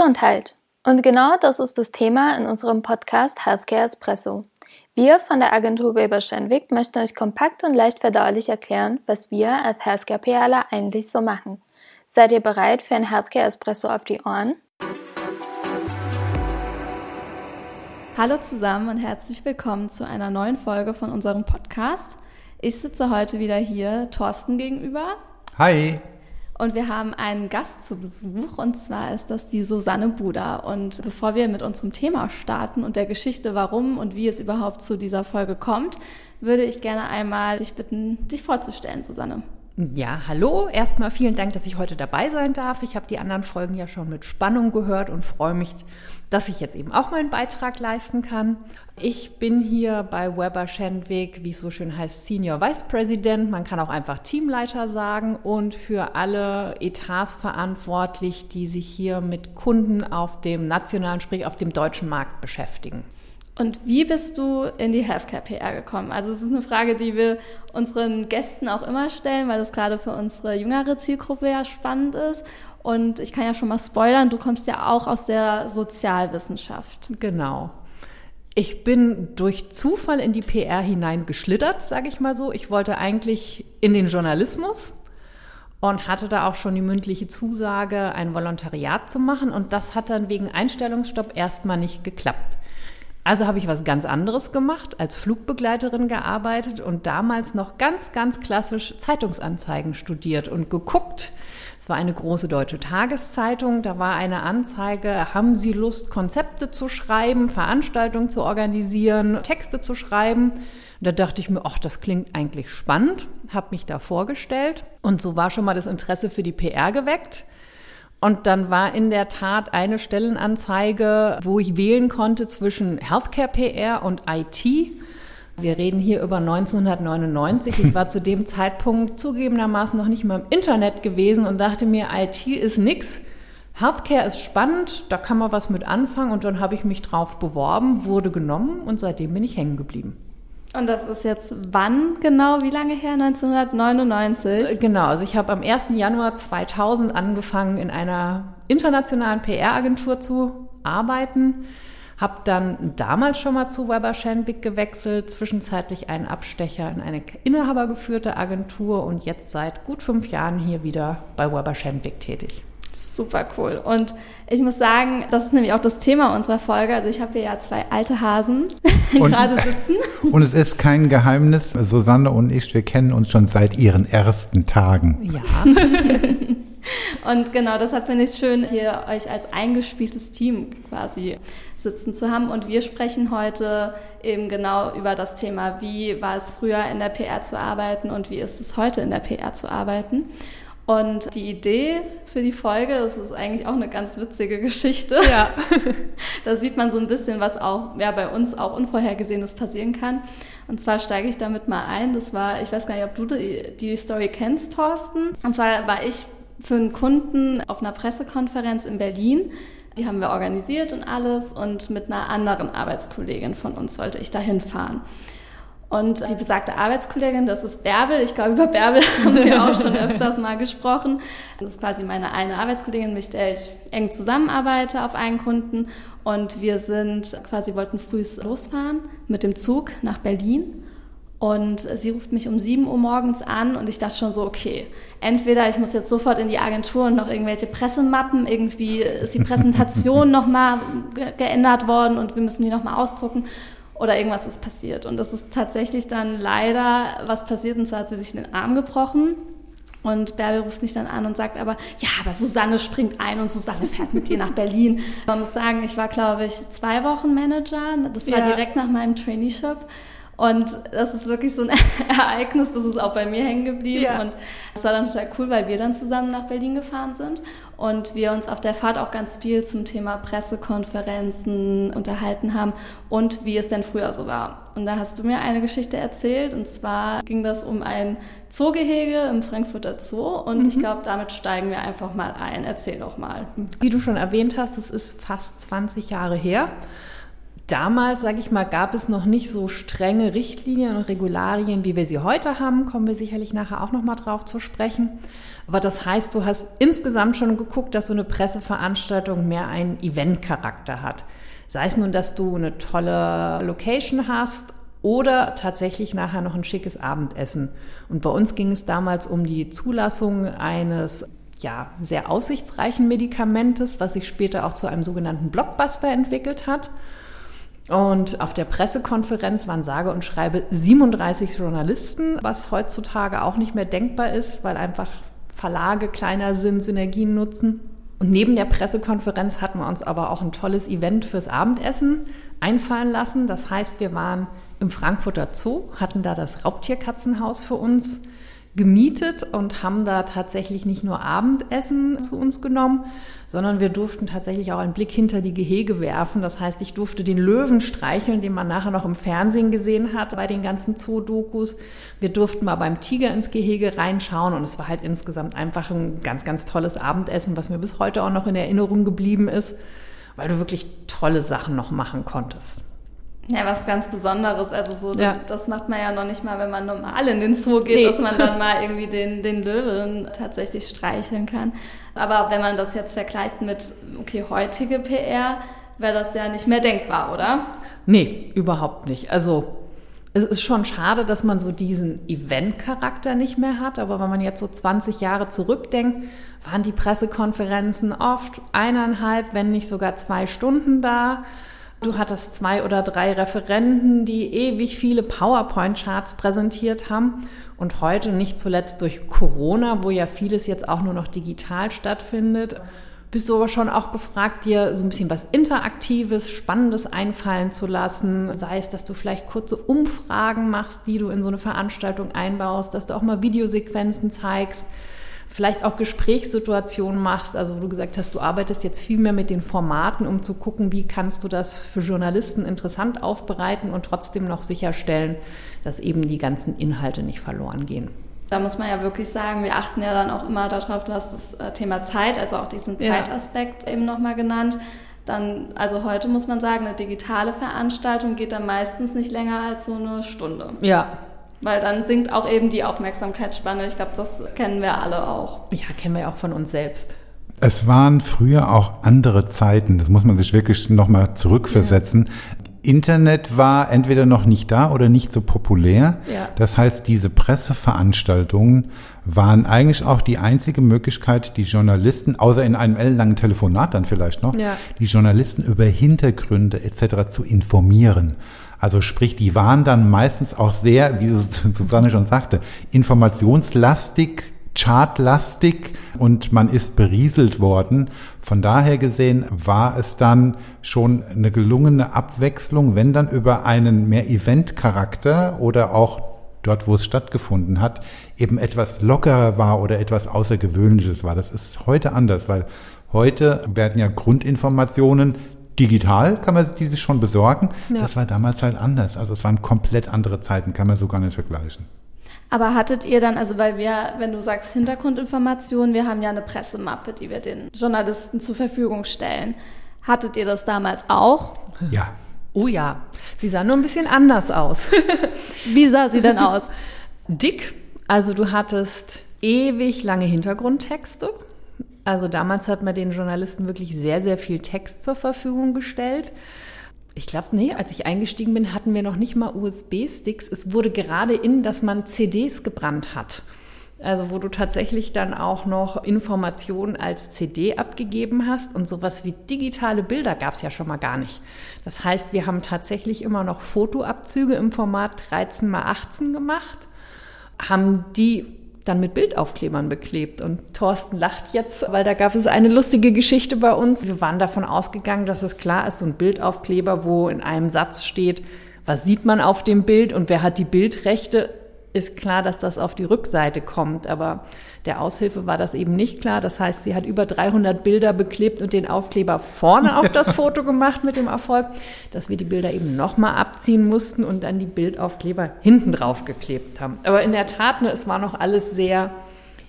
Gesundheit. Und genau das ist das Thema in unserem Podcast Healthcare Espresso. Wir von der Agentur Weber Schenwick möchten euch kompakt und leicht verdaulich erklären, was wir als Healthcare PRler eigentlich so machen. Seid ihr bereit für ein Healthcare Espresso auf die Ohren? Hallo zusammen und herzlich willkommen zu einer neuen Folge von unserem Podcast. Ich sitze heute wieder hier Thorsten gegenüber. Hi. Und wir haben einen Gast zu Besuch und zwar ist das die Susanne Buda. Und bevor wir mit unserem Thema starten und der Geschichte, warum und wie es überhaupt zu dieser Folge kommt, würde ich gerne einmal dich bitten, dich vorzustellen, Susanne. Ja, hallo. Erstmal vielen Dank, dass ich heute dabei sein darf. Ich habe die anderen Folgen ja schon mit Spannung gehört und freue mich, dass ich jetzt eben auch meinen Beitrag leisten kann. Ich bin hier bei Weber Schendwig, wie es so schön heißt, Senior Vice President. Man kann auch einfach Teamleiter sagen und für alle Etats verantwortlich, die sich hier mit Kunden auf dem nationalen, sprich auf dem deutschen Markt beschäftigen. Und wie bist du in die Healthcare PR gekommen? Also es ist eine Frage, die wir unseren Gästen auch immer stellen, weil das gerade für unsere jüngere Zielgruppe ja spannend ist. Und ich kann ja schon mal spoilern, du kommst ja auch aus der Sozialwissenschaft. Genau. Ich bin durch Zufall in die PR hineingeschlittert, sage ich mal so. Ich wollte eigentlich in den Journalismus und hatte da auch schon die mündliche Zusage, ein Volontariat zu machen. Und das hat dann wegen Einstellungsstopp erstmal nicht geklappt. Also habe ich was ganz anderes gemacht, als Flugbegleiterin gearbeitet und damals noch ganz, ganz klassisch Zeitungsanzeigen studiert und geguckt. Es war eine große deutsche Tageszeitung, da war eine Anzeige, haben Sie Lust, Konzepte zu schreiben, Veranstaltungen zu organisieren, Texte zu schreiben? Und da dachte ich mir, ach, das klingt eigentlich spannend, habe mich da vorgestellt und so war schon mal das Interesse für die PR geweckt. Und dann war in der Tat eine Stellenanzeige, wo ich wählen konnte zwischen Healthcare PR und IT. Wir reden hier über 1999. Ich war zu dem Zeitpunkt zugegebenermaßen noch nicht mal im Internet gewesen und dachte mir, IT ist nix. Healthcare ist spannend, da kann man was mit anfangen und dann habe ich mich drauf beworben, wurde genommen und seitdem bin ich hängen geblieben. Und das ist jetzt wann genau? Wie lange her? 1999? Äh, genau, also ich habe am 1. Januar 2000 angefangen, in einer internationalen PR-Agentur zu arbeiten. Habe dann damals schon mal zu Weber Schenwick gewechselt, zwischenzeitlich einen Abstecher in eine inhabergeführte Agentur und jetzt seit gut fünf Jahren hier wieder bei Weber Schenwick tätig. Super cool. Und ich muss sagen, das ist nämlich auch das Thema unserer Folge. Also ich habe hier ja zwei alte Hasen gerade sitzen. Und es ist kein Geheimnis, Susanne und ich, wir kennen uns schon seit ihren ersten Tagen. Ja. und genau deshalb finde ich es schön, hier euch als eingespieltes Team quasi sitzen zu haben. Und wir sprechen heute eben genau über das Thema, wie war es früher in der PR zu arbeiten und wie ist es heute in der PR zu arbeiten. Und die Idee für die Folge, das ist eigentlich auch eine ganz witzige Geschichte. Ja. da sieht man so ein bisschen, was auch ja, bei uns auch Unvorhergesehenes passieren kann. Und zwar steige ich damit mal ein. Das war, ich weiß gar nicht, ob du die, die Story kennst, Thorsten. Und zwar war ich für einen Kunden auf einer Pressekonferenz in Berlin. Die haben wir organisiert und alles. Und mit einer anderen Arbeitskollegin von uns sollte ich da hinfahren. Und die besagte Arbeitskollegin, das ist Bärbel. Ich glaube, über Bärbel haben wir auch schon öfters mal gesprochen. Das ist quasi meine eine Arbeitskollegin, mit der ich eng zusammenarbeite auf einen Kunden. Und wir sind quasi, wollten früh losfahren mit dem Zug nach Berlin. Und sie ruft mich um 7 Uhr morgens an und ich dachte schon so, okay, entweder ich muss jetzt sofort in die Agentur und noch irgendwelche Pressemappen, irgendwie ist die Präsentation nochmal geändert worden und wir müssen die nochmal ausdrucken oder irgendwas ist passiert. Und das ist tatsächlich dann leider was passiert und zwar hat sie sich den Arm gebrochen. Und Bärbel ruft mich dann an und sagt aber, ja, aber Susanne springt ein und Susanne fährt mit dir nach Berlin. Man muss sagen, ich war, glaube ich, zwei Wochen Manager. Das war ja. direkt nach meinem Traineeship. Und das ist wirklich so ein Ereignis, das ist auch bei mir hängen geblieben. Ja. Und es war dann total cool, weil wir dann zusammen nach Berlin gefahren sind und wir uns auf der Fahrt auch ganz viel zum Thema Pressekonferenzen unterhalten haben und wie es denn früher so war. Und da hast du mir eine Geschichte erzählt und zwar ging das um ein Zoogehege im Frankfurter Zoo und mhm. ich glaube, damit steigen wir einfach mal ein. Erzähl doch mal. Wie du schon erwähnt hast, es ist fast 20 Jahre her. Damals, sage ich mal, gab es noch nicht so strenge Richtlinien und Regularien, wie wir sie heute haben. Kommen wir sicherlich nachher auch noch mal drauf zu sprechen. Aber das heißt, du hast insgesamt schon geguckt, dass so eine Presseveranstaltung mehr einen Eventcharakter hat. Sei es nun, dass du eine tolle Location hast oder tatsächlich nachher noch ein schickes Abendessen. Und bei uns ging es damals um die Zulassung eines ja, sehr aussichtsreichen Medikamentes, was sich später auch zu einem sogenannten Blockbuster entwickelt hat. Und auf der Pressekonferenz waren sage und schreibe 37 Journalisten, was heutzutage auch nicht mehr denkbar ist, weil einfach Verlage kleiner sind, Synergien nutzen. Und neben der Pressekonferenz hatten wir uns aber auch ein tolles Event fürs Abendessen einfallen lassen. Das heißt, wir waren im Frankfurter Zoo, hatten da das Raubtierkatzenhaus für uns gemietet und haben da tatsächlich nicht nur Abendessen zu uns genommen, sondern wir durften tatsächlich auch einen Blick hinter die Gehege werfen. Das heißt, ich durfte den Löwen streicheln, den man nachher noch im Fernsehen gesehen hat bei den ganzen Zoo-Dokus. Wir durften mal beim Tiger ins Gehege reinschauen und es war halt insgesamt einfach ein ganz, ganz tolles Abendessen, was mir bis heute auch noch in Erinnerung geblieben ist, weil du wirklich tolle Sachen noch machen konntest. Ja, was ganz Besonderes. Also so, ja. das macht man ja noch nicht mal, wenn man normal in den Zoo geht, nee. dass man dann mal irgendwie den, den Löwen tatsächlich streicheln kann. Aber wenn man das jetzt vergleicht mit, okay, heutige PR, wäre das ja nicht mehr denkbar, oder? Nee, überhaupt nicht. Also es ist schon schade, dass man so diesen Event-Charakter nicht mehr hat. Aber wenn man jetzt so 20 Jahre zurückdenkt, waren die Pressekonferenzen oft eineinhalb, wenn nicht sogar zwei Stunden da. Du hattest zwei oder drei Referenten, die ewig viele PowerPoint-Charts präsentiert haben. Und heute, nicht zuletzt durch Corona, wo ja vieles jetzt auch nur noch digital stattfindet, bist du aber schon auch gefragt, dir so ein bisschen was Interaktives, Spannendes einfallen zu lassen. Sei es, dass du vielleicht kurze Umfragen machst, die du in so eine Veranstaltung einbaust, dass du auch mal Videosequenzen zeigst vielleicht auch Gesprächssituationen machst, also wo du gesagt hast, du arbeitest jetzt viel mehr mit den Formaten, um zu gucken, wie kannst du das für Journalisten interessant aufbereiten und trotzdem noch sicherstellen, dass eben die ganzen Inhalte nicht verloren gehen. Da muss man ja wirklich sagen, wir achten ja dann auch immer darauf, du hast das äh, Thema Zeit, also auch diesen Zeitaspekt ja. eben nochmal genannt. Dann, also heute muss man sagen, eine digitale Veranstaltung geht dann meistens nicht länger als so eine Stunde. Ja, weil dann sinkt auch eben die Aufmerksamkeitsspanne. Ich glaube, das kennen wir alle auch. Ja, kennen wir auch von uns selbst. Es waren früher auch andere Zeiten. Das muss man sich wirklich nochmal zurückversetzen. Ja. Internet war entweder noch nicht da oder nicht so populär. Ja. Das heißt, diese Presseveranstaltungen waren eigentlich auch die einzige Möglichkeit, die Journalisten, außer in einem ellenlangen Telefonat dann vielleicht noch, ja. die Journalisten über Hintergründe etc. zu informieren. Also sprich, die waren dann meistens auch sehr, wie Susanne schon sagte, informationslastig, chartlastig und man ist berieselt worden. Von daher gesehen war es dann schon eine gelungene Abwechslung, wenn dann über einen mehr Event-Charakter oder auch dort, wo es stattgefunden hat, eben etwas lockerer war oder etwas Außergewöhnliches war. Das ist heute anders, weil heute werden ja Grundinformationen digital kann man die sich schon besorgen. Ja. Das war damals halt anders. Also es waren komplett andere Zeiten, kann man so gar nicht vergleichen. Aber hattet ihr dann, also weil wir, wenn du sagst Hintergrundinformationen, wir haben ja eine Pressemappe, die wir den Journalisten zur Verfügung stellen. Hattet ihr das damals auch? Ja. Oh ja, sie sah nur ein bisschen anders aus. Wie sah sie denn aus? Dick, also du hattest ewig lange Hintergrundtexte. Also damals hat man den Journalisten wirklich sehr, sehr viel Text zur Verfügung gestellt. Ich glaube, nee, als ich eingestiegen bin, hatten wir noch nicht mal USB-Sticks. Es wurde gerade in, dass man CDs gebrannt hat. Also wo du tatsächlich dann auch noch Informationen als CD abgegeben hast und sowas wie digitale Bilder gab es ja schon mal gar nicht. Das heißt, wir haben tatsächlich immer noch Fotoabzüge im Format 13 x 18 gemacht, haben die dann mit Bildaufklebern beklebt. Und Thorsten lacht jetzt, weil da gab es eine lustige Geschichte bei uns. Wir waren davon ausgegangen, dass es klar ist, so ein Bildaufkleber, wo in einem Satz steht, was sieht man auf dem Bild und wer hat die Bildrechte, ist klar, dass das auf die Rückseite kommt. Aber der Aushilfe war das eben nicht klar. Das heißt, sie hat über 300 Bilder beklebt und den Aufkleber vorne auf das Foto gemacht mit dem Erfolg, dass wir die Bilder eben nochmal abziehen mussten und dann die Bildaufkleber hinten drauf geklebt haben. Aber in der Tat, ne, es war noch alles sehr,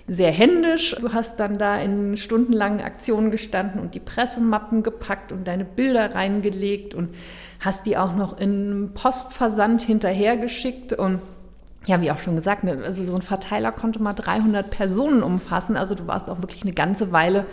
sehr händisch. Du hast dann da in stundenlangen Aktionen gestanden und die Pressemappen gepackt und deine Bilder reingelegt und hast die auch noch in Postversand hinterhergeschickt und ja, wie auch schon gesagt, ne, also so ein Verteiler konnte mal 300 Personen umfassen. Also du warst auch wirklich eine ganze Weile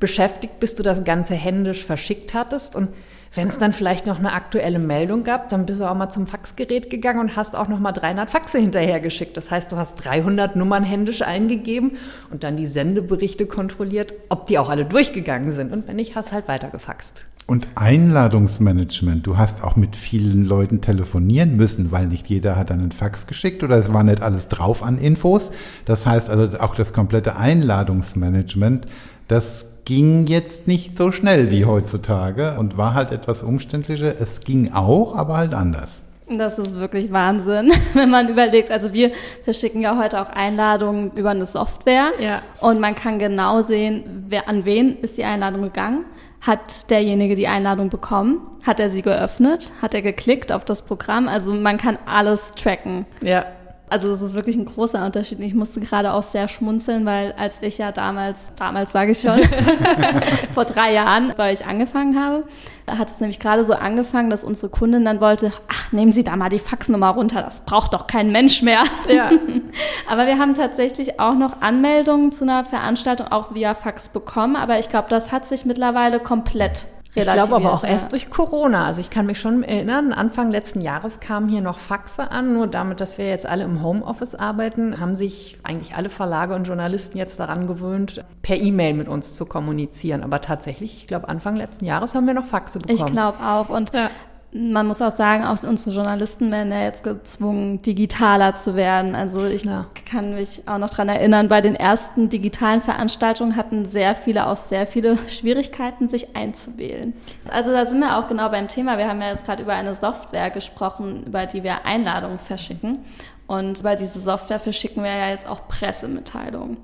beschäftigt, bis du das Ganze händisch verschickt hattest. Und wenn es dann vielleicht noch eine aktuelle Meldung gab, dann bist du auch mal zum Faxgerät gegangen und hast auch noch mal 300 Faxe hinterhergeschickt. Das heißt, du hast 300 Nummern händisch eingegeben und dann die Sendeberichte kontrolliert, ob die auch alle durchgegangen sind. Und wenn nicht, hast halt weitergefaxt. Und Einladungsmanagement. Du hast auch mit vielen Leuten telefonieren müssen, weil nicht jeder hat einen Fax geschickt oder es war nicht alles drauf an Infos. Das heißt also auch das komplette Einladungsmanagement, das ging jetzt nicht so schnell wie heutzutage und war halt etwas umständlicher. Es ging auch, aber halt anders. Das ist wirklich Wahnsinn, wenn man überlegt. Also wir verschicken ja heute auch Einladungen über eine Software ja. und man kann genau sehen, wer an wen ist die Einladung gegangen. Hat derjenige die Einladung bekommen? Hat er sie geöffnet? Hat er geklickt auf das Programm? Also man kann alles tracken. Ja. Also das ist wirklich ein großer Unterschied. Ich musste gerade auch sehr schmunzeln, weil als ich ja damals, damals sage ich schon, vor drei Jahren, weil ich angefangen habe, da hat es nämlich gerade so angefangen, dass unsere Kundin dann wollte, ach, nehmen Sie da mal die Faxnummer runter, das braucht doch kein Mensch mehr. Ja. aber wir haben tatsächlich auch noch Anmeldungen zu einer Veranstaltung auch via Fax bekommen, aber ich glaube, das hat sich mittlerweile komplett ich glaube aber auch ja. erst durch Corona. Also ich kann mich schon erinnern, Anfang letzten Jahres kamen hier noch Faxe an. Nur damit, dass wir jetzt alle im Homeoffice arbeiten, haben sich eigentlich alle Verlage und Journalisten jetzt daran gewöhnt, per E-Mail mit uns zu kommunizieren. Aber tatsächlich, ich glaube, Anfang letzten Jahres haben wir noch Faxe bekommen. Ich glaube auch. Und ja man muss auch sagen, auch unsere Journalisten werden ja jetzt gezwungen, digitaler zu werden. Also ich ja. kann mich auch noch dran erinnern, bei den ersten digitalen Veranstaltungen hatten sehr viele auch sehr viele Schwierigkeiten, sich einzuwählen. Also da sind wir auch genau beim Thema. Wir haben ja jetzt gerade über eine Software gesprochen, über die wir Einladungen verschicken. Und über diese Software verschicken wir ja jetzt auch Pressemitteilungen.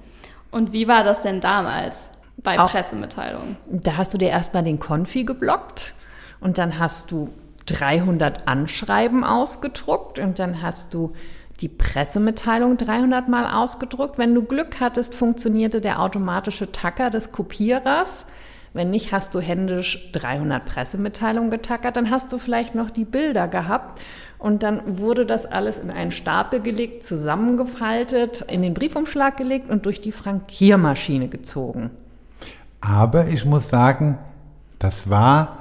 Und wie war das denn damals bei auch, Pressemitteilungen? Da hast du dir erstmal den Konfi geblockt und dann hast du 300 Anschreiben ausgedruckt und dann hast du die Pressemitteilung 300 Mal ausgedruckt. Wenn du Glück hattest, funktionierte der automatische Tacker des Kopierers. Wenn nicht, hast du händisch 300 Pressemitteilungen getackert. Dann hast du vielleicht noch die Bilder gehabt. Und dann wurde das alles in einen Stapel gelegt, zusammengefaltet, in den Briefumschlag gelegt und durch die Frankiermaschine gezogen. Aber ich muss sagen, das war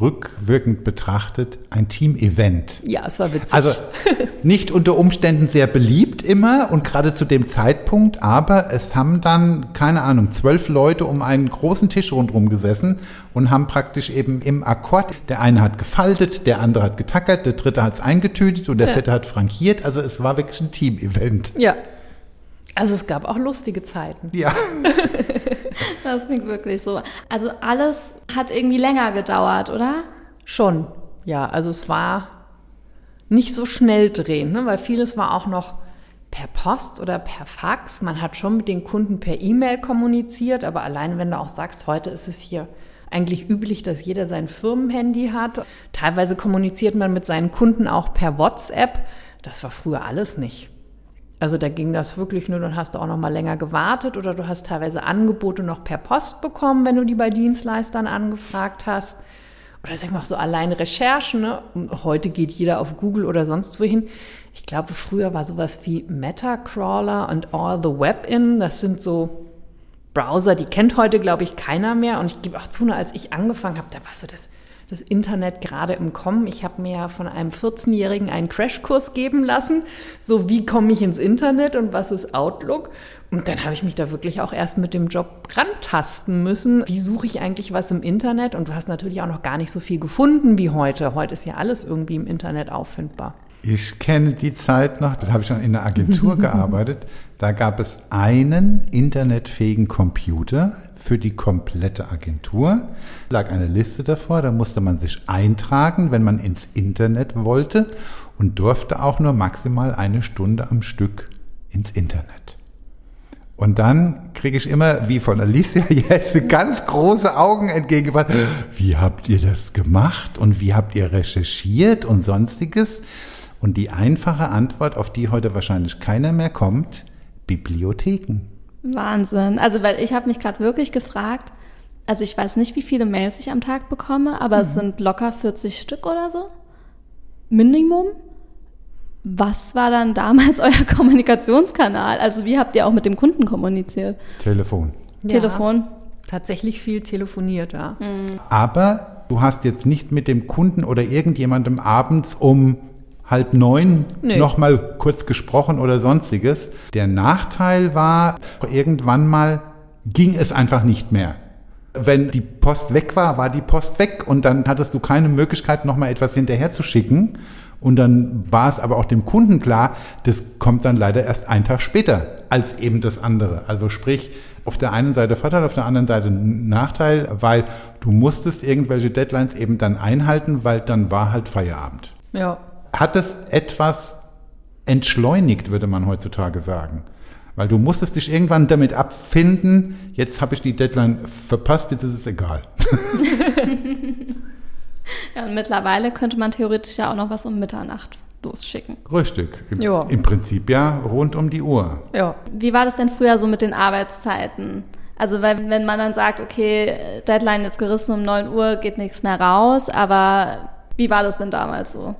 rückwirkend betrachtet ein Team-Event. Ja, es war witzig. Also nicht unter Umständen sehr beliebt immer und gerade zu dem Zeitpunkt, aber es haben dann, keine Ahnung, zwölf Leute um einen großen Tisch rundherum gesessen und haben praktisch eben im Akkord, der eine hat gefaltet, der andere hat getackert, der dritte hat es eingetütet und der ja. vierte hat frankiert. Also es war wirklich ein Team-Event. Ja, also es gab auch lustige Zeiten. Ja. das klingt wirklich so. Also alles hat irgendwie länger gedauert, oder? Schon, ja. Also es war nicht so schnell drehen, ne? weil vieles war auch noch per Post oder per Fax. Man hat schon mit den Kunden per E-Mail kommuniziert, aber allein wenn du auch sagst, heute ist es hier eigentlich üblich, dass jeder sein Firmenhandy hat. Teilweise kommuniziert man mit seinen Kunden auch per WhatsApp. Das war früher alles nicht. Also da ging das wirklich nur, dann hast du auch noch mal länger gewartet oder du hast teilweise Angebote noch per Post bekommen, wenn du die bei Dienstleistern angefragt hast. Oder sag mal auch so allein Recherchen. Ne? Heute geht jeder auf Google oder sonst wohin. Ich glaube, früher war sowas wie Metacrawler und All the Web In. Das sind so Browser, die kennt heute, glaube ich, keiner mehr. Und ich gebe auch zu, als ich angefangen habe, da war so das das Internet gerade im Kommen. Ich habe mir von einem 14-Jährigen einen Crashkurs geben lassen. So, wie komme ich ins Internet und was ist Outlook? Und dann habe ich mich da wirklich auch erst mit dem Job rantasten müssen. Wie suche ich eigentlich was im Internet? Und du hast natürlich auch noch gar nicht so viel gefunden wie heute. Heute ist ja alles irgendwie im Internet auffindbar. Ich kenne die Zeit noch, da habe ich schon in einer Agentur gearbeitet. Da gab es einen internetfähigen Computer für die komplette Agentur. Da lag eine Liste davor, da musste man sich eintragen, wenn man ins Internet wollte und durfte auch nur maximal eine Stunde am Stück ins Internet. Und dann kriege ich immer, wie von Alicia jetzt, ganz große Augen entgegengebracht. Wie habt ihr das gemacht und wie habt ihr recherchiert und sonstiges? Und die einfache Antwort, auf die heute wahrscheinlich keiner mehr kommt, Bibliotheken. Wahnsinn. Also, weil ich habe mich gerade wirklich gefragt, also ich weiß nicht, wie viele Mails ich am Tag bekomme, aber mhm. es sind locker 40 Stück oder so. Minimum. Was war dann damals euer Kommunikationskanal? Also wie habt ihr auch mit dem Kunden kommuniziert? Telefon. Telefon. Ja, tatsächlich viel telefoniert, ja. Mhm. Aber du hast jetzt nicht mit dem Kunden oder irgendjemandem abends um halb neun nee. nochmal kurz gesprochen oder sonstiges. Der Nachteil war, irgendwann mal ging es einfach nicht mehr. Wenn die Post weg war, war die Post weg und dann hattest du keine Möglichkeit, nochmal etwas hinterher zu schicken. Und dann war es aber auch dem Kunden klar, das kommt dann leider erst einen Tag später als eben das andere. Also sprich, auf der einen Seite Vorteil, auf der anderen Seite Nachteil, weil du musstest irgendwelche Deadlines eben dann einhalten, weil dann war halt Feierabend. Ja. Hat es etwas entschleunigt, würde man heutzutage sagen? Weil du musstest dich irgendwann damit abfinden, jetzt habe ich die Deadline verpasst, jetzt ist es egal. ja, und mittlerweile könnte man theoretisch ja auch noch was um Mitternacht losschicken. Richtig. Im, ja. Im Prinzip ja rund um die Uhr. Ja. Wie war das denn früher so mit den Arbeitszeiten? Also weil, wenn man dann sagt, okay, Deadline jetzt gerissen um 9 Uhr, geht nichts mehr raus, aber wie war das denn damals so?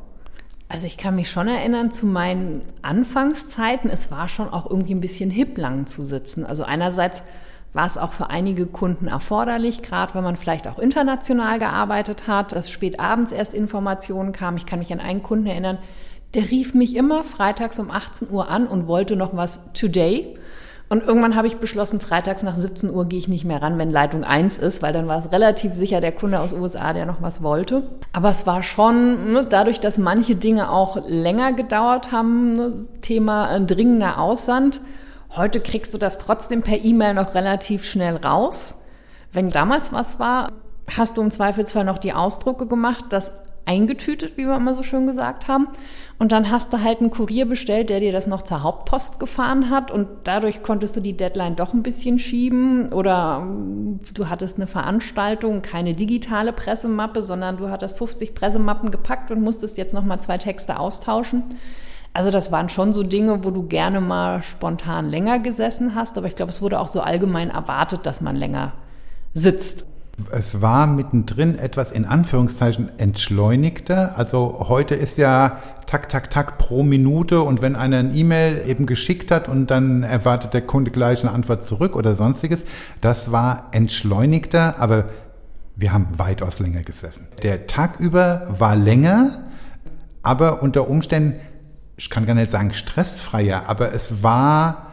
Also ich kann mich schon erinnern zu meinen Anfangszeiten, es war schon auch irgendwie ein bisschen hip lang zu sitzen. Also einerseits war es auch für einige Kunden erforderlich, gerade wenn man vielleicht auch international gearbeitet hat, dass spät abends erst Informationen kamen. Ich kann mich an einen Kunden erinnern, der rief mich immer freitags um 18 Uhr an und wollte noch was today. Und irgendwann habe ich beschlossen, freitags nach 17 Uhr gehe ich nicht mehr ran, wenn Leitung 1 ist, weil dann war es relativ sicher der Kunde aus USA, der noch was wollte. Aber es war schon, ne, dadurch, dass manche Dinge auch länger gedauert haben, ne, Thema äh, dringender Aussand. Heute kriegst du das trotzdem per E-Mail noch relativ schnell raus. Wenn damals was war, hast du im Zweifelsfall noch die Ausdrucke gemacht, dass eingetütet, wie wir immer so schön gesagt haben. Und dann hast du halt einen Kurier bestellt, der dir das noch zur Hauptpost gefahren hat und dadurch konntest du die Deadline doch ein bisschen schieben oder ähm, du hattest eine Veranstaltung, keine digitale Pressemappe, sondern du hattest 50 Pressemappen gepackt und musstest jetzt noch mal zwei Texte austauschen. Also das waren schon so Dinge, wo du gerne mal spontan länger gesessen hast, aber ich glaube, es wurde auch so allgemein erwartet, dass man länger sitzt es war mittendrin etwas in Anführungszeichen entschleunigter. Also heute ist ja tak, tak, tak pro Minute und wenn einer ein E-Mail eben geschickt hat und dann erwartet der Kunde gleich eine Antwort zurück oder sonstiges, das war entschleunigter, aber wir haben weitaus länger gesessen. Der Tag über war länger, aber unter Umständen, ich kann gar nicht sagen stressfreier, aber es war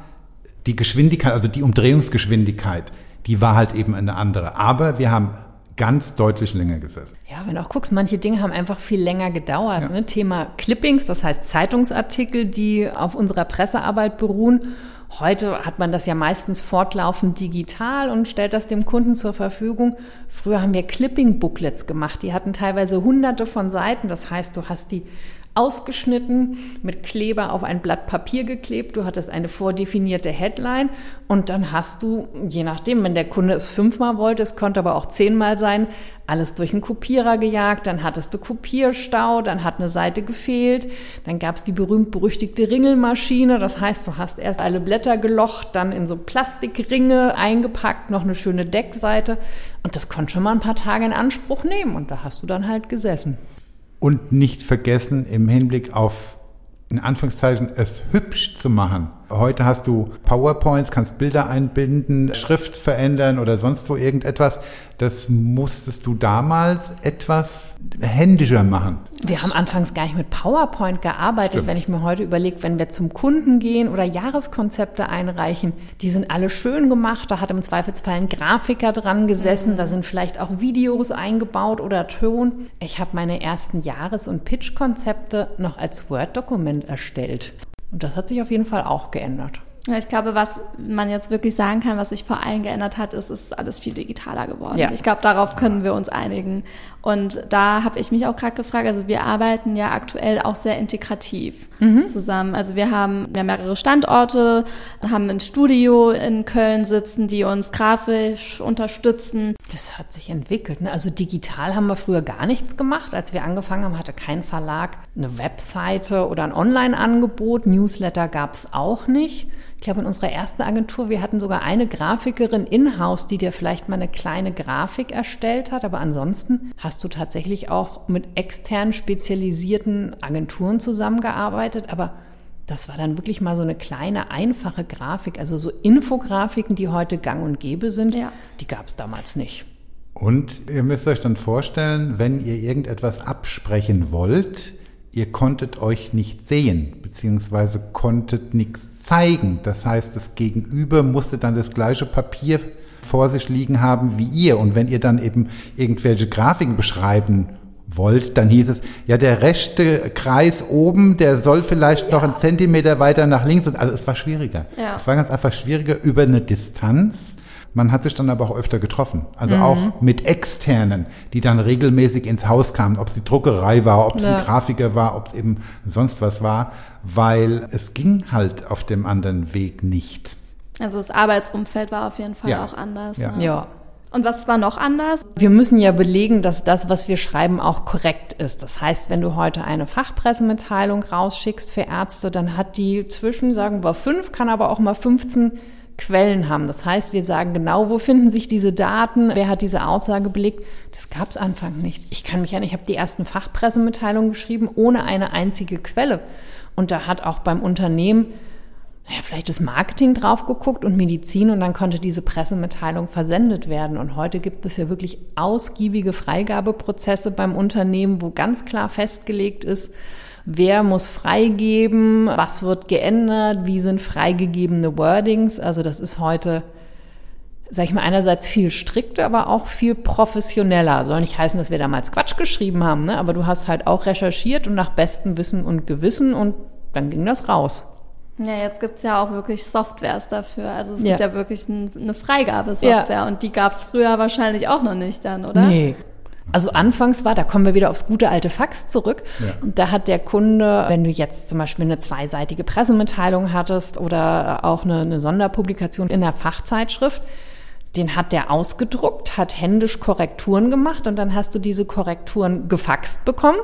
die Geschwindigkeit, also die Umdrehungsgeschwindigkeit die war halt eben eine andere. Aber wir haben ganz deutlich länger gesessen. Ja, wenn du auch guckst, manche Dinge haben einfach viel länger gedauert. Ja. Ne? Thema Clippings, das heißt Zeitungsartikel, die auf unserer Pressearbeit beruhen. Heute hat man das ja meistens fortlaufend digital und stellt das dem Kunden zur Verfügung. Früher haben wir Clipping-Booklets gemacht. Die hatten teilweise hunderte von Seiten. Das heißt, du hast die ausgeschnitten, mit Kleber auf ein Blatt Papier geklebt. Du hattest eine vordefinierte Headline. Und dann hast du, je nachdem, wenn der Kunde es fünfmal wollte, es konnte aber auch zehnmal sein, alles durch einen Kopierer gejagt, dann hattest du Kopierstau, dann hat eine Seite gefehlt, dann gab es die berühmt-berüchtigte Ringelmaschine, das heißt, du hast erst alle Blätter gelocht, dann in so Plastikringe eingepackt, noch eine schöne Deckseite. Und das konnte schon mal ein paar Tage in Anspruch nehmen. Und da hast du dann halt gesessen. Und nicht vergessen im Hinblick auf, in Anführungszeichen, es hübsch zu machen. Heute hast du PowerPoints, kannst Bilder einbinden, Schrift verändern oder sonst wo irgendetwas. Das musstest du damals etwas händischer machen. Wir haben anfangs gar nicht mit PowerPoint gearbeitet. Stimmt. Wenn ich mir heute überlege, wenn wir zum Kunden gehen oder Jahreskonzepte einreichen, die sind alle schön gemacht. Da hat im Zweifelsfall ein Grafiker dran gesessen. Mhm. Da sind vielleicht auch Videos eingebaut oder Ton. Ich habe meine ersten Jahres- und Pitch-Konzepte noch als Word-Dokument erstellt. Und das hat sich auf jeden Fall auch geändert. Ja, ich glaube, was man jetzt wirklich sagen kann, was sich vor allem geändert hat, ist, es ist alles viel digitaler geworden. Ja. Ich glaube, darauf können wir uns einigen. Und da habe ich mich auch gerade gefragt, also wir arbeiten ja aktuell auch sehr integrativ mhm. zusammen. Also wir haben ja mehrere Standorte, haben ein Studio in Köln sitzen, die uns grafisch unterstützen. Das hat sich entwickelt. Ne? Also digital haben wir früher gar nichts gemacht. Als wir angefangen haben, hatte kein Verlag eine Webseite oder ein Online-Angebot. Newsletter gab es auch nicht. Ich glaube, in unserer ersten Agentur, wir hatten sogar eine Grafikerin in-house, die dir vielleicht mal eine kleine Grafik erstellt hat. Aber ansonsten hast du tatsächlich auch mit extern spezialisierten Agenturen zusammengearbeitet. Aber das war dann wirklich mal so eine kleine, einfache Grafik. Also so Infografiken, die heute gang und gäbe sind, ja. die gab es damals nicht. Und ihr müsst euch dann vorstellen, wenn ihr irgendetwas absprechen wollt, ihr konntet euch nicht sehen, beziehungsweise konntet nichts zeigen. Das heißt, das Gegenüber musste dann das gleiche Papier vor sich liegen haben wie ihr. Und wenn ihr dann eben irgendwelche Grafiken beschreiben wollt, dann hieß es, ja, der rechte Kreis oben, der soll vielleicht ja. noch einen Zentimeter weiter nach links. Also es war schwieriger. Ja. Es war ganz einfach schwieriger über eine Distanz man hat sich dann aber auch öfter getroffen. Also mhm. auch mit Externen, die dann regelmäßig ins Haus kamen, ob es die Druckerei war, ob es ja. ein Grafiker war, ob es eben sonst was war, weil es ging halt auf dem anderen Weg nicht. Also das Arbeitsumfeld war auf jeden Fall ja. auch anders. Ja. ja. Und was war noch anders? Wir müssen ja belegen, dass das, was wir schreiben, auch korrekt ist. Das heißt, wenn du heute eine Fachpressemitteilung rausschickst für Ärzte, dann hat die zwischen, sagen wir, fünf, kann aber auch mal 15 Quellen haben. Das heißt, wir sagen genau, wo finden sich diese Daten, wer hat diese Aussage belegt. Das gab es Anfang nicht. Ich kann mich an, ich habe die ersten Fachpressemitteilungen geschrieben ohne eine einzige Quelle. Und da hat auch beim Unternehmen ja, vielleicht das Marketing drauf geguckt und Medizin und dann konnte diese Pressemitteilung versendet werden. Und heute gibt es ja wirklich ausgiebige Freigabeprozesse beim Unternehmen, wo ganz klar festgelegt ist, wer muss freigeben, was wird geändert, wie sind freigegebene Wordings. Also das ist heute, sag ich mal, einerseits viel strikter, aber auch viel professioneller. Soll nicht heißen, dass wir damals Quatsch geschrieben haben, ne? aber du hast halt auch recherchiert und nach bestem Wissen und Gewissen und dann ging das raus. Ja, jetzt gibt es ja auch wirklich Softwares dafür. Also es ja. gibt ja wirklich ein, eine Freigabesoftware ja. und die gab es früher wahrscheinlich auch noch nicht dann, oder? Nee, also anfangs war, da kommen wir wieder aufs gute alte Fax zurück. Ja. Da hat der Kunde, wenn du jetzt zum Beispiel eine zweiseitige Pressemitteilung hattest oder auch eine, eine Sonderpublikation in der Fachzeitschrift, den hat der ausgedruckt, hat händisch Korrekturen gemacht und dann hast du diese Korrekturen gefaxt bekommen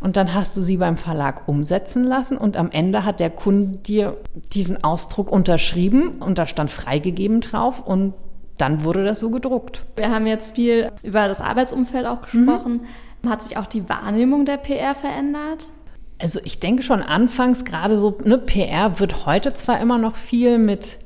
und dann hast du sie beim Verlag umsetzen lassen und am Ende hat der Kunde dir diesen Ausdruck unterschrieben und da stand freigegeben drauf und dann wurde das so gedruckt. Wir haben jetzt viel über das Arbeitsumfeld auch gesprochen. Mhm. Hat sich auch die Wahrnehmung der PR verändert? Also ich denke schon anfangs gerade so, ne, PR wird heute zwar immer noch viel mit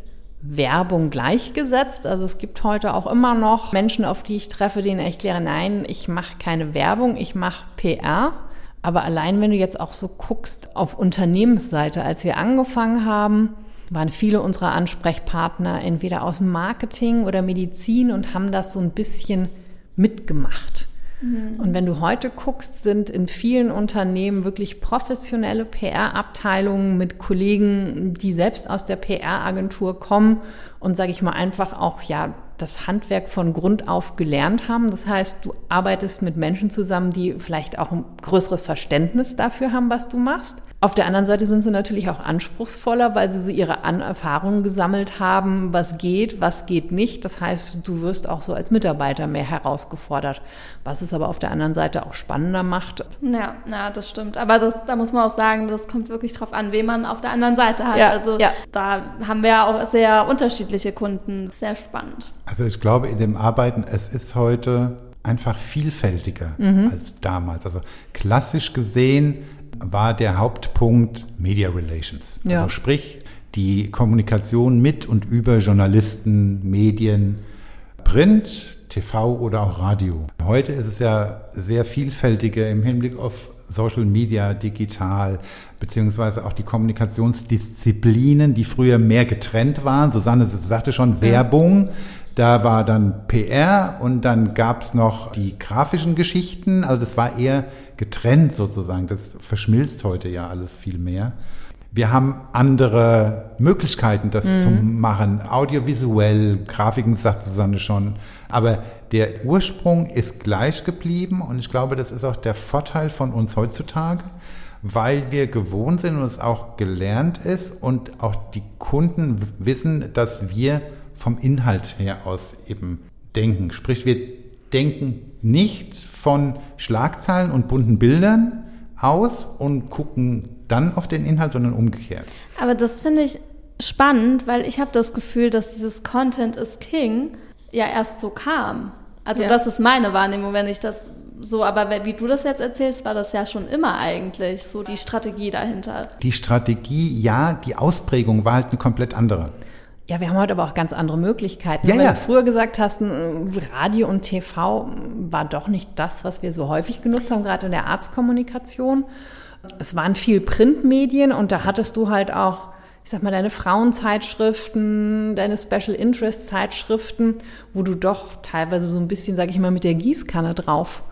Werbung gleichgesetzt. Also es gibt heute auch immer noch Menschen, auf die ich treffe, denen ich erkläre, nein, ich mache keine Werbung, ich mache PR. Aber allein wenn du jetzt auch so guckst auf Unternehmensseite, als wir angefangen haben, waren viele unserer Ansprechpartner entweder aus dem Marketing oder Medizin und haben das so ein bisschen mitgemacht. Mhm. Und wenn du heute guckst, sind in vielen Unternehmen wirklich professionelle PR-Abteilungen mit Kollegen, die selbst aus der PR-Agentur kommen und sage ich mal einfach auch ja das Handwerk von Grund auf gelernt haben. Das heißt, du arbeitest mit Menschen zusammen, die vielleicht auch ein größeres Verständnis dafür haben, was du machst. Auf der anderen Seite sind sie natürlich auch anspruchsvoller, weil sie so ihre An Erfahrungen gesammelt haben, was geht, was geht nicht. Das heißt, du wirst auch so als Mitarbeiter mehr herausgefordert, was es aber auf der anderen Seite auch spannender macht. Ja, ja das stimmt. Aber das, da muss man auch sagen, das kommt wirklich drauf an, wen man auf der anderen Seite hat. Ja, also ja. da haben wir ja auch sehr unterschiedliche Kunden. Sehr spannend. Also ich glaube, in dem Arbeiten, es ist heute einfach vielfältiger mhm. als damals. Also klassisch gesehen war der Hauptpunkt Media Relations. Ja. Also sprich, die Kommunikation mit und über Journalisten, Medien, Print, TV oder auch Radio. Heute ist es ja sehr vielfältiger im Hinblick auf Social Media, digital, beziehungsweise auch die Kommunikationsdisziplinen, die früher mehr getrennt waren. Susanne sagte schon, Werbung. Da war dann PR und dann gab es noch die grafischen Geschichten. Also das war eher getrennt sozusagen. Das verschmilzt heute ja alles viel mehr. Wir haben andere Möglichkeiten, das mhm. zu machen. Audiovisuell, Grafiken sagt Susanne schon. Aber der Ursprung ist gleich geblieben und ich glaube, das ist auch der Vorteil von uns heutzutage, weil wir gewohnt sind und es auch gelernt ist und auch die Kunden wissen, dass wir vom Inhalt her aus eben denken. Sprich, wir denken nicht von Schlagzeilen und bunten Bildern aus und gucken dann auf den Inhalt, sondern umgekehrt. Aber das finde ich spannend, weil ich habe das Gefühl, dass dieses Content is King ja erst so kam. Also ja. das ist meine Wahrnehmung, wenn ich das so, aber wie du das jetzt erzählst, war das ja schon immer eigentlich so die Strategie dahinter. Die Strategie, ja, die Ausprägung war halt eine komplett andere. Ja, wir haben heute aber auch ganz andere Möglichkeiten. Ja, Wenn ja. du früher gesagt hast, Radio und TV war doch nicht das, was wir so häufig genutzt haben, gerade in der Arztkommunikation. Es waren viel Printmedien und da hattest du halt auch ich sag mal, deine Frauenzeitschriften, deine Special Interest Zeitschriften, wo du doch teilweise so ein bisschen, sag ich mal, mit der Gießkanne drauf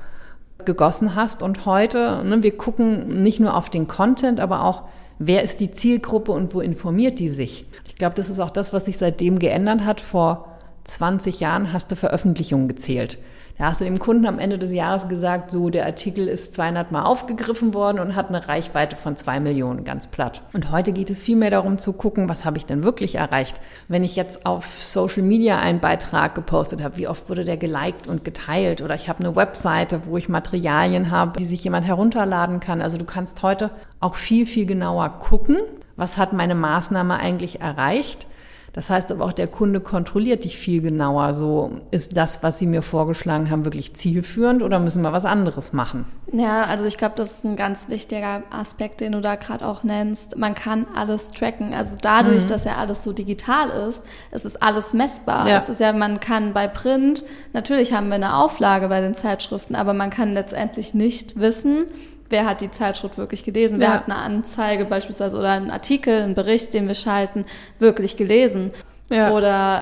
gegossen hast. Und heute, ne, wir gucken nicht nur auf den Content, aber auch, wer ist die Zielgruppe und wo informiert die sich. Ich glaube, das ist auch das, was sich seitdem geändert hat. Vor 20 Jahren hast du Veröffentlichungen gezählt. Da hast du dem Kunden am Ende des Jahres gesagt, so der Artikel ist 200 Mal aufgegriffen worden und hat eine Reichweite von zwei Millionen, ganz platt. Und heute geht es vielmehr darum zu gucken, was habe ich denn wirklich erreicht. Wenn ich jetzt auf Social Media einen Beitrag gepostet habe, wie oft wurde der geliked und geteilt? Oder ich habe eine Webseite, wo ich Materialien habe, die sich jemand herunterladen kann. Also du kannst heute auch viel, viel genauer gucken, was hat meine Maßnahme eigentlich erreicht das heißt aber auch, der Kunde kontrolliert dich viel genauer. So, ist das, was Sie mir vorgeschlagen haben, wirklich zielführend oder müssen wir was anderes machen? Ja, also ich glaube, das ist ein ganz wichtiger Aspekt, den du da gerade auch nennst. Man kann alles tracken. Also dadurch, mhm. dass ja alles so digital ist, ist es alles messbar. Ja. Es ist ja, man kann bei Print, natürlich haben wir eine Auflage bei den Zeitschriften, aber man kann letztendlich nicht wissen, wer hat die Zeitschrift wirklich gelesen, wer hat eine Anzeige beispielsweise oder einen Artikel, einen Bericht, den wir schalten, wirklich gelesen. Ja. Oder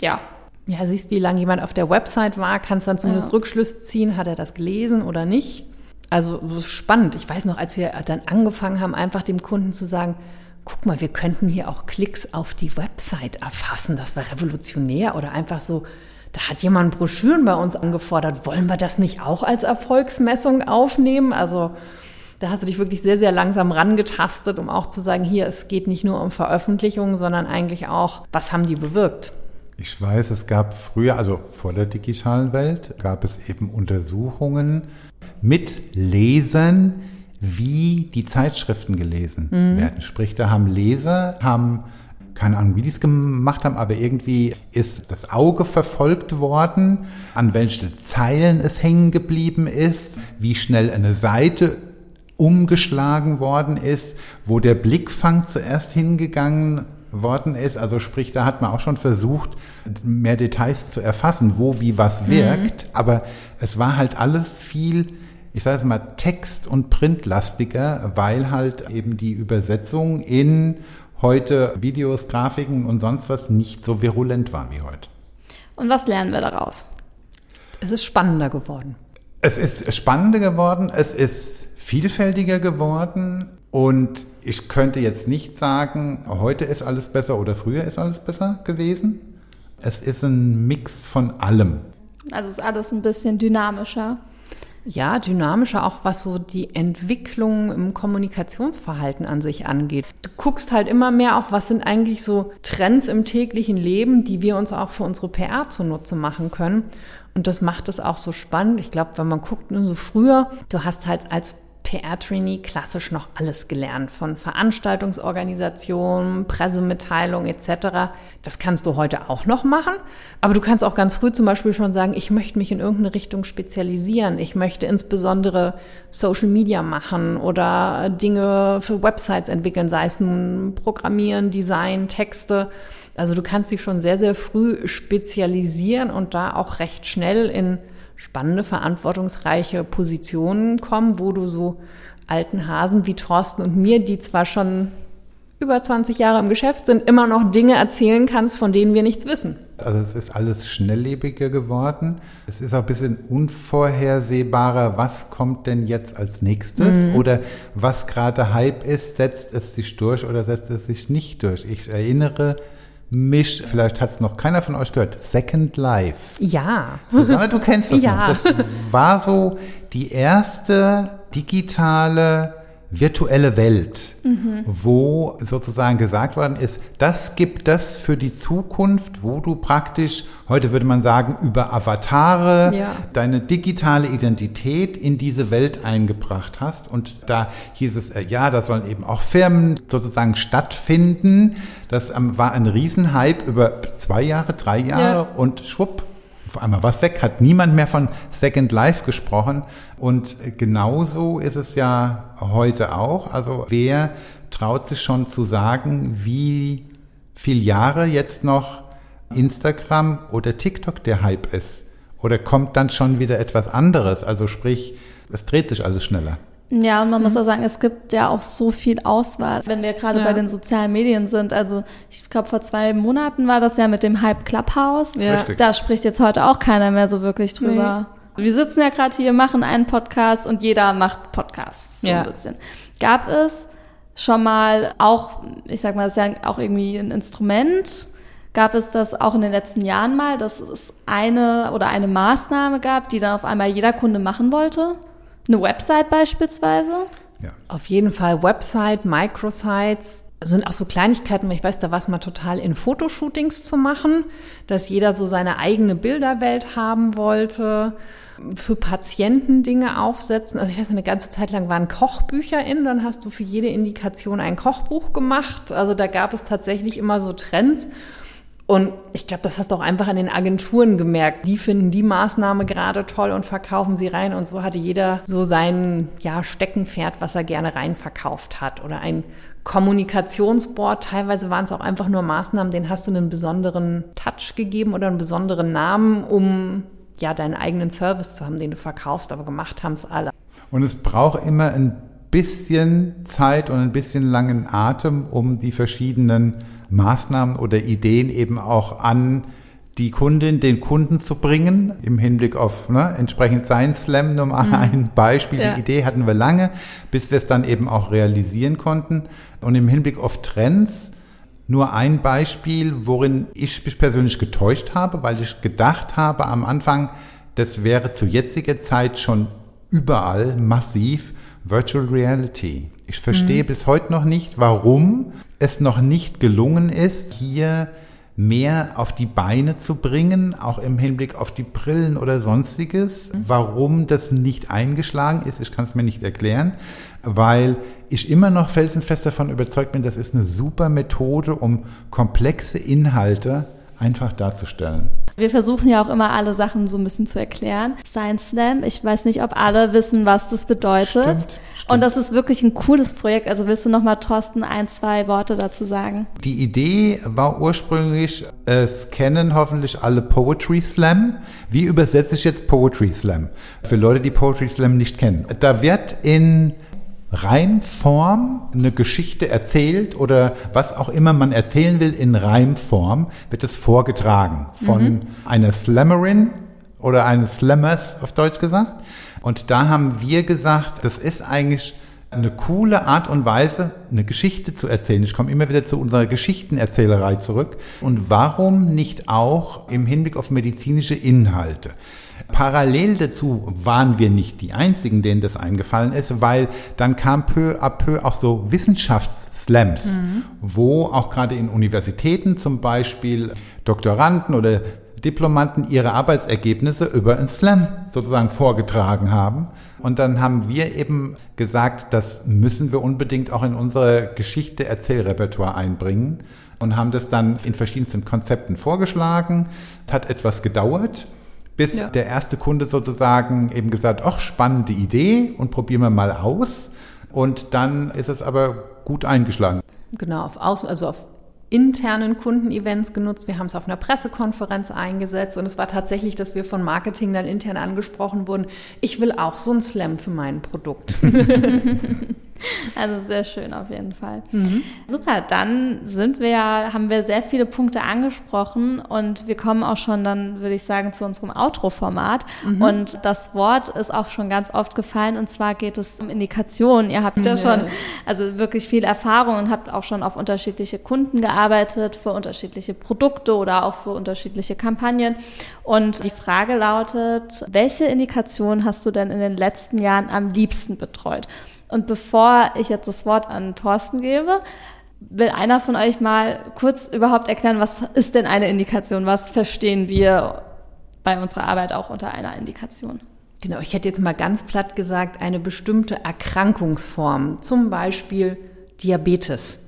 ja. Ja, siehst, wie lange jemand auf der Website war, kannst dann zumindest ja. Rückschlüsse ziehen, hat er das gelesen oder nicht. Also das ist spannend. Ich weiß noch, als wir dann angefangen haben, einfach dem Kunden zu sagen, guck mal, wir könnten hier auch Klicks auf die Website erfassen. Das war revolutionär oder einfach so, da hat jemand Broschüren bei uns angefordert. Wollen wir das nicht auch als Erfolgsmessung aufnehmen? Also da hast du dich wirklich sehr, sehr langsam rangetastet, um auch zu sagen, hier, es geht nicht nur um Veröffentlichungen, sondern eigentlich auch, was haben die bewirkt? Ich weiß, es gab früher, also vor der digitalen Welt, gab es eben Untersuchungen mit Lesern, wie die Zeitschriften gelesen mhm. werden. Sprich, da haben Leser, haben keine Ahnung, wie die es gemacht haben, aber irgendwie ist das Auge verfolgt worden, an welchen Zeilen es hängen geblieben ist, wie schnell eine Seite umgeschlagen worden ist, wo der Blickfang zuerst hingegangen worden ist. Also sprich, da hat man auch schon versucht, mehr Details zu erfassen, wo wie was mhm. wirkt. Mhm. Aber es war halt alles viel, ich sage es mal, text- und printlastiger, weil halt eben die Übersetzung in heute Videos, Grafiken und sonst was nicht so virulent waren wie heute. Und was lernen wir daraus? Es ist spannender geworden. Es ist spannender geworden, es ist vielfältiger geworden und ich könnte jetzt nicht sagen, heute ist alles besser oder früher ist alles besser gewesen. Es ist ein Mix von allem. Also ist alles ein bisschen dynamischer. Ja, dynamischer auch was so die Entwicklung im Kommunikationsverhalten an sich angeht. Du guckst halt immer mehr auch, was sind eigentlich so Trends im täglichen Leben, die wir uns auch für unsere PR zunutze machen können. Und das macht es auch so spannend. Ich glaube, wenn man guckt, nur so früher, du hast halt als PR-Trainee klassisch noch alles gelernt, von Veranstaltungsorganisation, Pressemitteilung etc. Das kannst du heute auch noch machen, aber du kannst auch ganz früh zum Beispiel schon sagen, ich möchte mich in irgendeine Richtung spezialisieren. Ich möchte insbesondere Social Media machen oder Dinge für Websites entwickeln, sei es nun Programmieren, Design, Texte. Also du kannst dich schon sehr, sehr früh spezialisieren und da auch recht schnell in spannende, verantwortungsreiche Positionen kommen, wo du so alten Hasen wie Thorsten und mir, die zwar schon über 20 Jahre im Geschäft sind, immer noch Dinge erzählen kannst, von denen wir nichts wissen. Also es ist alles schnelllebiger geworden. Es ist auch ein bisschen unvorhersehbarer, was kommt denn jetzt als nächstes mhm. oder was gerade Hype ist, setzt es sich durch oder setzt es sich nicht durch. Ich erinnere Misch, vielleicht hat es noch keiner von euch gehört, Second Life. Ja. Susanne, du kennst das ja. noch. Das war so die erste digitale virtuelle Welt, mhm. wo sozusagen gesagt worden ist, das gibt das für die Zukunft, wo du praktisch, heute würde man sagen, über Avatare ja. deine digitale Identität in diese Welt eingebracht hast. Und da hieß es, äh, ja, da sollen eben auch Firmen sozusagen stattfinden. Das ähm, war ein Riesenhype über zwei Jahre, drei Jahre ja. und schwupp, auf einmal was weg, hat niemand mehr von Second Life gesprochen. Und genauso ist es ja heute auch. Also wer traut sich schon zu sagen, wie viele Jahre jetzt noch Instagram oder TikTok der Hype ist? Oder kommt dann schon wieder etwas anderes? Also sprich, es dreht sich alles schneller. Ja, und man mhm. muss auch sagen, es gibt ja auch so viel Auswahl. Wenn wir gerade ja. bei den sozialen Medien sind, also ich glaube, vor zwei Monaten war das ja mit dem Hype Clubhouse. Ja. Da spricht jetzt heute auch keiner mehr so wirklich drüber. Nee. Wir sitzen ja gerade hier, machen einen Podcast und jeder macht Podcasts so ja. ein bisschen. Gab es schon mal auch, ich sag mal, das ist ja auch irgendwie ein Instrument, gab es das auch in den letzten Jahren mal, dass es eine oder eine Maßnahme gab, die dann auf einmal jeder Kunde machen wollte? Eine Website beispielsweise? Ja. Auf jeden Fall Website, Microsites, sind auch so Kleinigkeiten, weil ich weiß, da war es mal total in Fotoshootings zu machen, dass jeder so seine eigene Bilderwelt haben wollte, für Patienten Dinge aufsetzen. Also ich weiß, eine ganze Zeit lang waren Kochbücher in, dann hast du für jede Indikation ein Kochbuch gemacht. Also da gab es tatsächlich immer so Trends. Und ich glaube, das hast du auch einfach an den Agenturen gemerkt. Die finden die Maßnahme gerade toll und verkaufen sie rein. Und so hatte jeder so sein ja, Steckenpferd, was er gerne rein verkauft hat. Oder ein Kommunikationsboard. Teilweise waren es auch einfach nur Maßnahmen, denen hast du einen besonderen Touch gegeben oder einen besonderen Namen, um ja deinen eigenen Service zu haben, den du verkaufst. Aber gemacht haben es alle. Und es braucht immer ein bisschen Zeit und ein bisschen langen Atem, um die verschiedenen Maßnahmen oder Ideen eben auch an die Kundin, den Kunden zu bringen, im Hinblick auf ne, entsprechend sein Slam, nur mal mhm. ein Beispiel. Ja. Die Idee hatten wir lange, bis wir es dann eben auch realisieren konnten. Und im Hinblick auf Trends, nur ein Beispiel, worin ich mich persönlich getäuscht habe, weil ich gedacht habe am Anfang, das wäre zu jetziger Zeit schon überall massiv Virtual Reality. Ich verstehe mhm. bis heute noch nicht, warum es noch nicht gelungen ist, hier mehr auf die Beine zu bringen, auch im Hinblick auf die Brillen oder sonstiges. Mhm. Warum das nicht eingeschlagen ist, ich kann es mir nicht erklären, weil ich immer noch felsenfest davon überzeugt bin, das ist eine super Methode, um komplexe Inhalte einfach darzustellen. Wir versuchen ja auch immer alle Sachen so ein bisschen zu erklären. Science Slam, ich weiß nicht, ob alle wissen, was das bedeutet. Stimmt, stimmt. Und das ist wirklich ein cooles Projekt. Also willst du noch mal Thorsten ein, zwei Worte dazu sagen? Die Idee war ursprünglich, es kennen hoffentlich alle Poetry Slam. Wie übersetze ich jetzt Poetry Slam? Für Leute, die Poetry Slam nicht kennen. Da wird in Reimform eine Geschichte erzählt oder was auch immer man erzählen will in Reimform, wird es vorgetragen von mhm. einer Slammerin oder eines Slammers auf Deutsch gesagt. Und da haben wir gesagt, das ist eigentlich eine coole Art und Weise, eine Geschichte zu erzählen. Ich komme immer wieder zu unserer Geschichtenerzählerei zurück. Und warum nicht auch im Hinblick auf medizinische Inhalte? Parallel dazu waren wir nicht die Einzigen, denen das eingefallen ist, weil dann kam peu à peu auch so Wissenschaftsslams, mhm. wo auch gerade in Universitäten zum Beispiel Doktoranden oder Diplomanten ihre Arbeitsergebnisse über ein Slam sozusagen vorgetragen haben. Und dann haben wir eben gesagt, das müssen wir unbedingt auch in unsere Geschichte-Erzählrepertoire einbringen und haben das dann in verschiedensten Konzepten vorgeschlagen. Es hat etwas gedauert bis ja. der erste Kunde sozusagen eben gesagt, ach, spannende Idee und probieren wir mal aus. Und dann ist es aber gut eingeschlagen. Genau, auf Außen, also auf internen Kundenevents genutzt. Wir haben es auf einer Pressekonferenz eingesetzt und es war tatsächlich, dass wir von Marketing dann intern angesprochen wurden. Ich will auch so ein Slam für mein Produkt. Also sehr schön auf jeden Fall. Mhm. Super, dann sind wir haben wir sehr viele Punkte angesprochen und wir kommen auch schon dann, würde ich sagen, zu unserem Outro-Format. Mhm. Und das Wort ist auch schon ganz oft gefallen und zwar geht es um Indikationen. Ihr habt ja, ja schon also wirklich viel Erfahrung und habt auch schon auf unterschiedliche Kunden gearbeitet, für unterschiedliche Produkte oder auch für unterschiedliche Kampagnen. Und die Frage lautet, welche Indikationen hast du denn in den letzten Jahren am liebsten betreut? Und bevor ich jetzt das Wort an Thorsten gebe, will einer von euch mal kurz überhaupt erklären, was ist denn eine Indikation? Was verstehen wir bei unserer Arbeit auch unter einer Indikation? Genau, ich hätte jetzt mal ganz platt gesagt, eine bestimmte Erkrankungsform, zum Beispiel Diabetes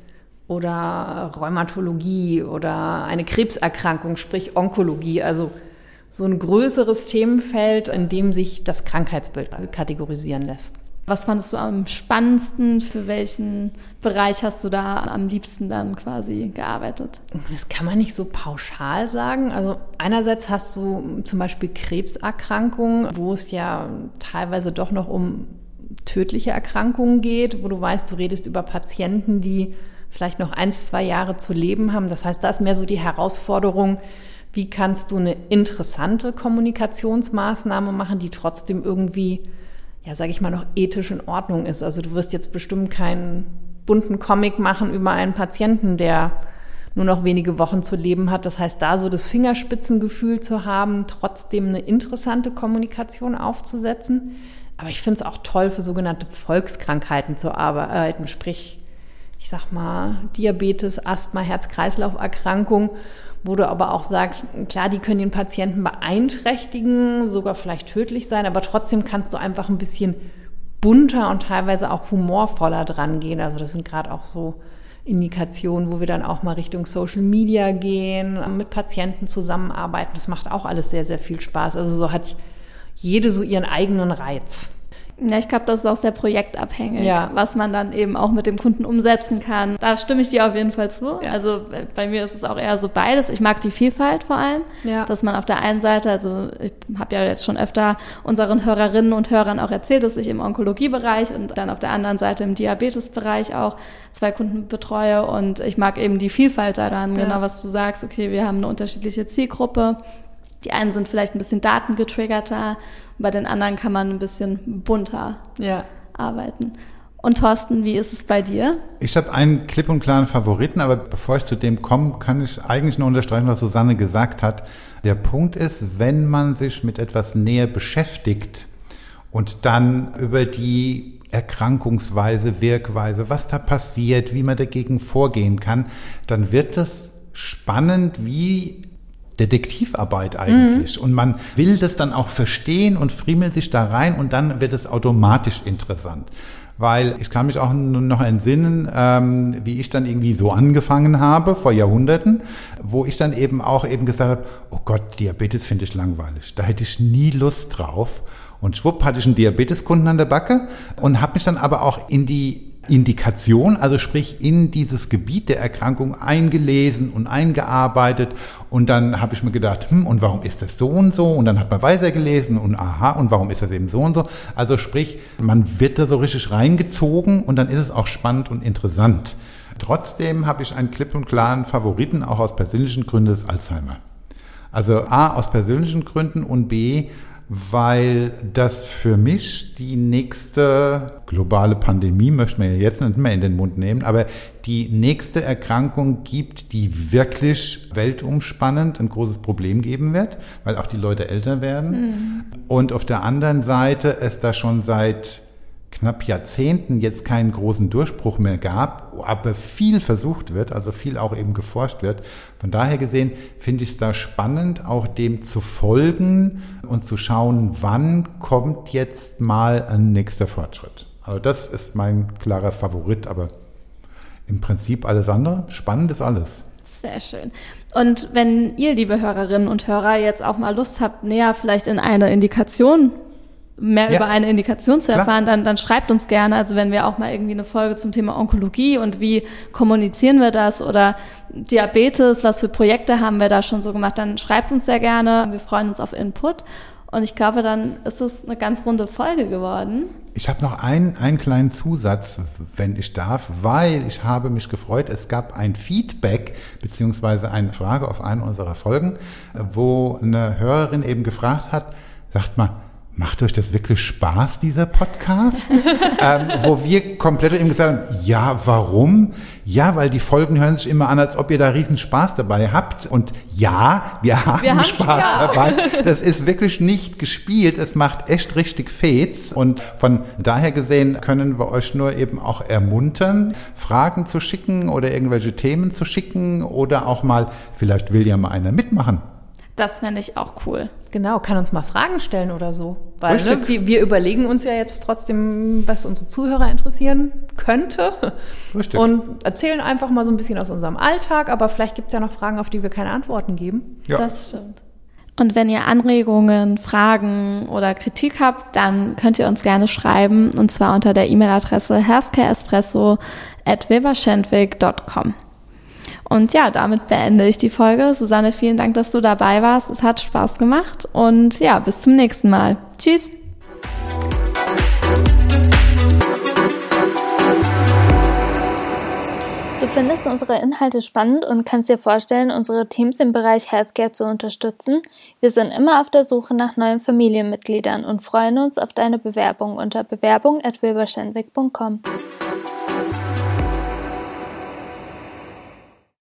oder Rheumatologie oder eine Krebserkrankung, sprich Onkologie, also so ein größeres Themenfeld, in dem sich das Krankheitsbild kategorisieren lässt. Was fandest du am spannendsten? Für welchen Bereich hast du da am liebsten dann quasi gearbeitet? Das kann man nicht so pauschal sagen. Also einerseits hast du zum Beispiel Krebserkrankungen, wo es ja teilweise doch noch um tödliche Erkrankungen geht, wo du weißt, du redest über Patienten, die vielleicht noch ein, zwei Jahre zu leben haben. Das heißt, da ist mehr so die Herausforderung, wie kannst du eine interessante Kommunikationsmaßnahme machen, die trotzdem irgendwie ja, sage ich mal, noch ethisch in Ordnung ist. Also du wirst jetzt bestimmt keinen bunten Comic machen über einen Patienten, der nur noch wenige Wochen zu leben hat. Das heißt, da so das Fingerspitzengefühl zu haben, trotzdem eine interessante Kommunikation aufzusetzen. Aber ich finde es auch toll, für sogenannte Volkskrankheiten zu arbeiten, sprich, ich sag mal, Diabetes, Asthma, Herz-Kreislauf-Erkrankung wo du aber auch sagst, klar, die können den Patienten beeinträchtigen, sogar vielleicht tödlich sein, aber trotzdem kannst du einfach ein bisschen bunter und teilweise auch humorvoller dran gehen. Also das sind gerade auch so Indikationen, wo wir dann auch mal Richtung Social Media gehen, mit Patienten zusammenarbeiten. Das macht auch alles sehr, sehr viel Spaß. Also so hat jede so ihren eigenen Reiz. Ja, ich glaube, das ist auch sehr projektabhängig, ja. was man dann eben auch mit dem Kunden umsetzen kann. Da stimme ich dir auf jeden Fall zu. Ja. Also bei mir ist es auch eher so beides. Ich mag die Vielfalt vor allem, ja. dass man auf der einen Seite, also ich habe ja jetzt schon öfter unseren Hörerinnen und Hörern auch erzählt, dass ich im Onkologiebereich und dann auf der anderen Seite im Diabetesbereich auch zwei Kunden betreue und ich mag eben die Vielfalt daran, genau was du sagst. Okay, wir haben eine unterschiedliche Zielgruppe. Die einen sind vielleicht ein bisschen datengetriggerter bei den anderen kann man ein bisschen bunter ja. arbeiten. Und Thorsten, wie ist es bei dir? Ich habe einen klipp und klaren Favoriten, aber bevor ich zu dem komme, kann ich eigentlich nur unterstreichen, was Susanne gesagt hat. Der Punkt ist, wenn man sich mit etwas näher beschäftigt und dann über die Erkrankungsweise, Wirkweise, was da passiert, wie man dagegen vorgehen kann, dann wird es spannend, wie Detektivarbeit eigentlich. Mhm. Und man will das dann auch verstehen und friemelt sich da rein und dann wird es automatisch interessant. Weil ich kann mich auch noch entsinnen, ähm, wie ich dann irgendwie so angefangen habe vor Jahrhunderten, wo ich dann eben auch eben gesagt habe, oh Gott, Diabetes finde ich langweilig. Da hätte ich nie Lust drauf. Und schwupp hatte ich einen Diabeteskunden an der Backe und habe mich dann aber auch in die Indikation, also sprich in dieses Gebiet der Erkrankung eingelesen und eingearbeitet. Und dann habe ich mir gedacht, hm, und warum ist das so und so? Und dann hat man weiter gelesen und aha, und warum ist das eben so und so? Also sprich, man wird da so richtig reingezogen und dann ist es auch spannend und interessant. Trotzdem habe ich einen klipp und klaren Favoriten, auch aus persönlichen Gründen, das Alzheimer. Also A, aus persönlichen Gründen und B, weil das für mich die nächste globale Pandemie, möchte man ja jetzt nicht mehr in den Mund nehmen, aber die nächste Erkrankung gibt, die wirklich weltumspannend ein großes Problem geben wird, weil auch die Leute älter werden. Mhm. Und auf der anderen Seite es da schon seit knapp Jahrzehnten jetzt keinen großen Durchbruch mehr gab, aber viel versucht wird, also viel auch eben geforscht wird. Von daher gesehen finde ich es da spannend, auch dem zu folgen und zu schauen, wann kommt jetzt mal ein nächster Fortschritt. Also das ist mein klarer Favorit, aber im Prinzip alles andere. Spannend ist alles. Sehr schön. Und wenn ihr, liebe Hörerinnen und Hörer, jetzt auch mal Lust habt, näher vielleicht in eine Indikation mehr ja. über eine Indikation zu erfahren, dann, dann schreibt uns gerne. Also wenn wir auch mal irgendwie eine Folge zum Thema Onkologie und wie kommunizieren wir das oder Diabetes, was für Projekte haben wir da schon so gemacht, dann schreibt uns sehr gerne. Wir freuen uns auf Input. Und ich glaube, dann ist es eine ganz runde Folge geworden. Ich habe noch einen, einen kleinen Zusatz, wenn ich darf, weil ich habe mich gefreut, es gab ein Feedback beziehungsweise eine Frage auf eine unserer Folgen, wo eine Hörerin eben gefragt hat, sagt mal, macht euch das wirklich Spaß, dieser Podcast? ähm, wo wir komplett eben gesagt haben, ja, warum? Ja, weil die Folgen hören sich immer an, als ob ihr da riesen Spaß dabei habt. Und ja, wir haben, wir haben Spaß, Spaß dabei. Das ist wirklich nicht gespielt. Es macht echt richtig Fets. Und von daher gesehen können wir euch nur eben auch ermuntern, Fragen zu schicken oder irgendwelche Themen zu schicken oder auch mal, vielleicht will ja mal einer mitmachen. Das fände ich auch cool. Genau, kann uns mal Fragen stellen oder so. Weil ne, wir, wir, überlegen uns ja jetzt trotzdem, was unsere Zuhörer interessieren könnte. Richtig. Und erzählen einfach mal so ein bisschen aus unserem Alltag, aber vielleicht gibt es ja noch Fragen, auf die wir keine Antworten geben. Ja. Das stimmt. Und wenn ihr Anregungen, Fragen oder Kritik habt, dann könnt ihr uns gerne schreiben und zwar unter der E-Mail-Adresse healthcareespresso at und ja, damit beende ich die Folge. Susanne, vielen Dank, dass du dabei warst. Es hat Spaß gemacht und ja, bis zum nächsten Mal. Tschüss. Du findest unsere Inhalte spannend und kannst dir vorstellen, unsere Teams im Bereich Healthcare zu unterstützen? Wir sind immer auf der Suche nach neuen Familienmitgliedern und freuen uns auf deine Bewerbung unter bewerbung@wilberschenwick.com.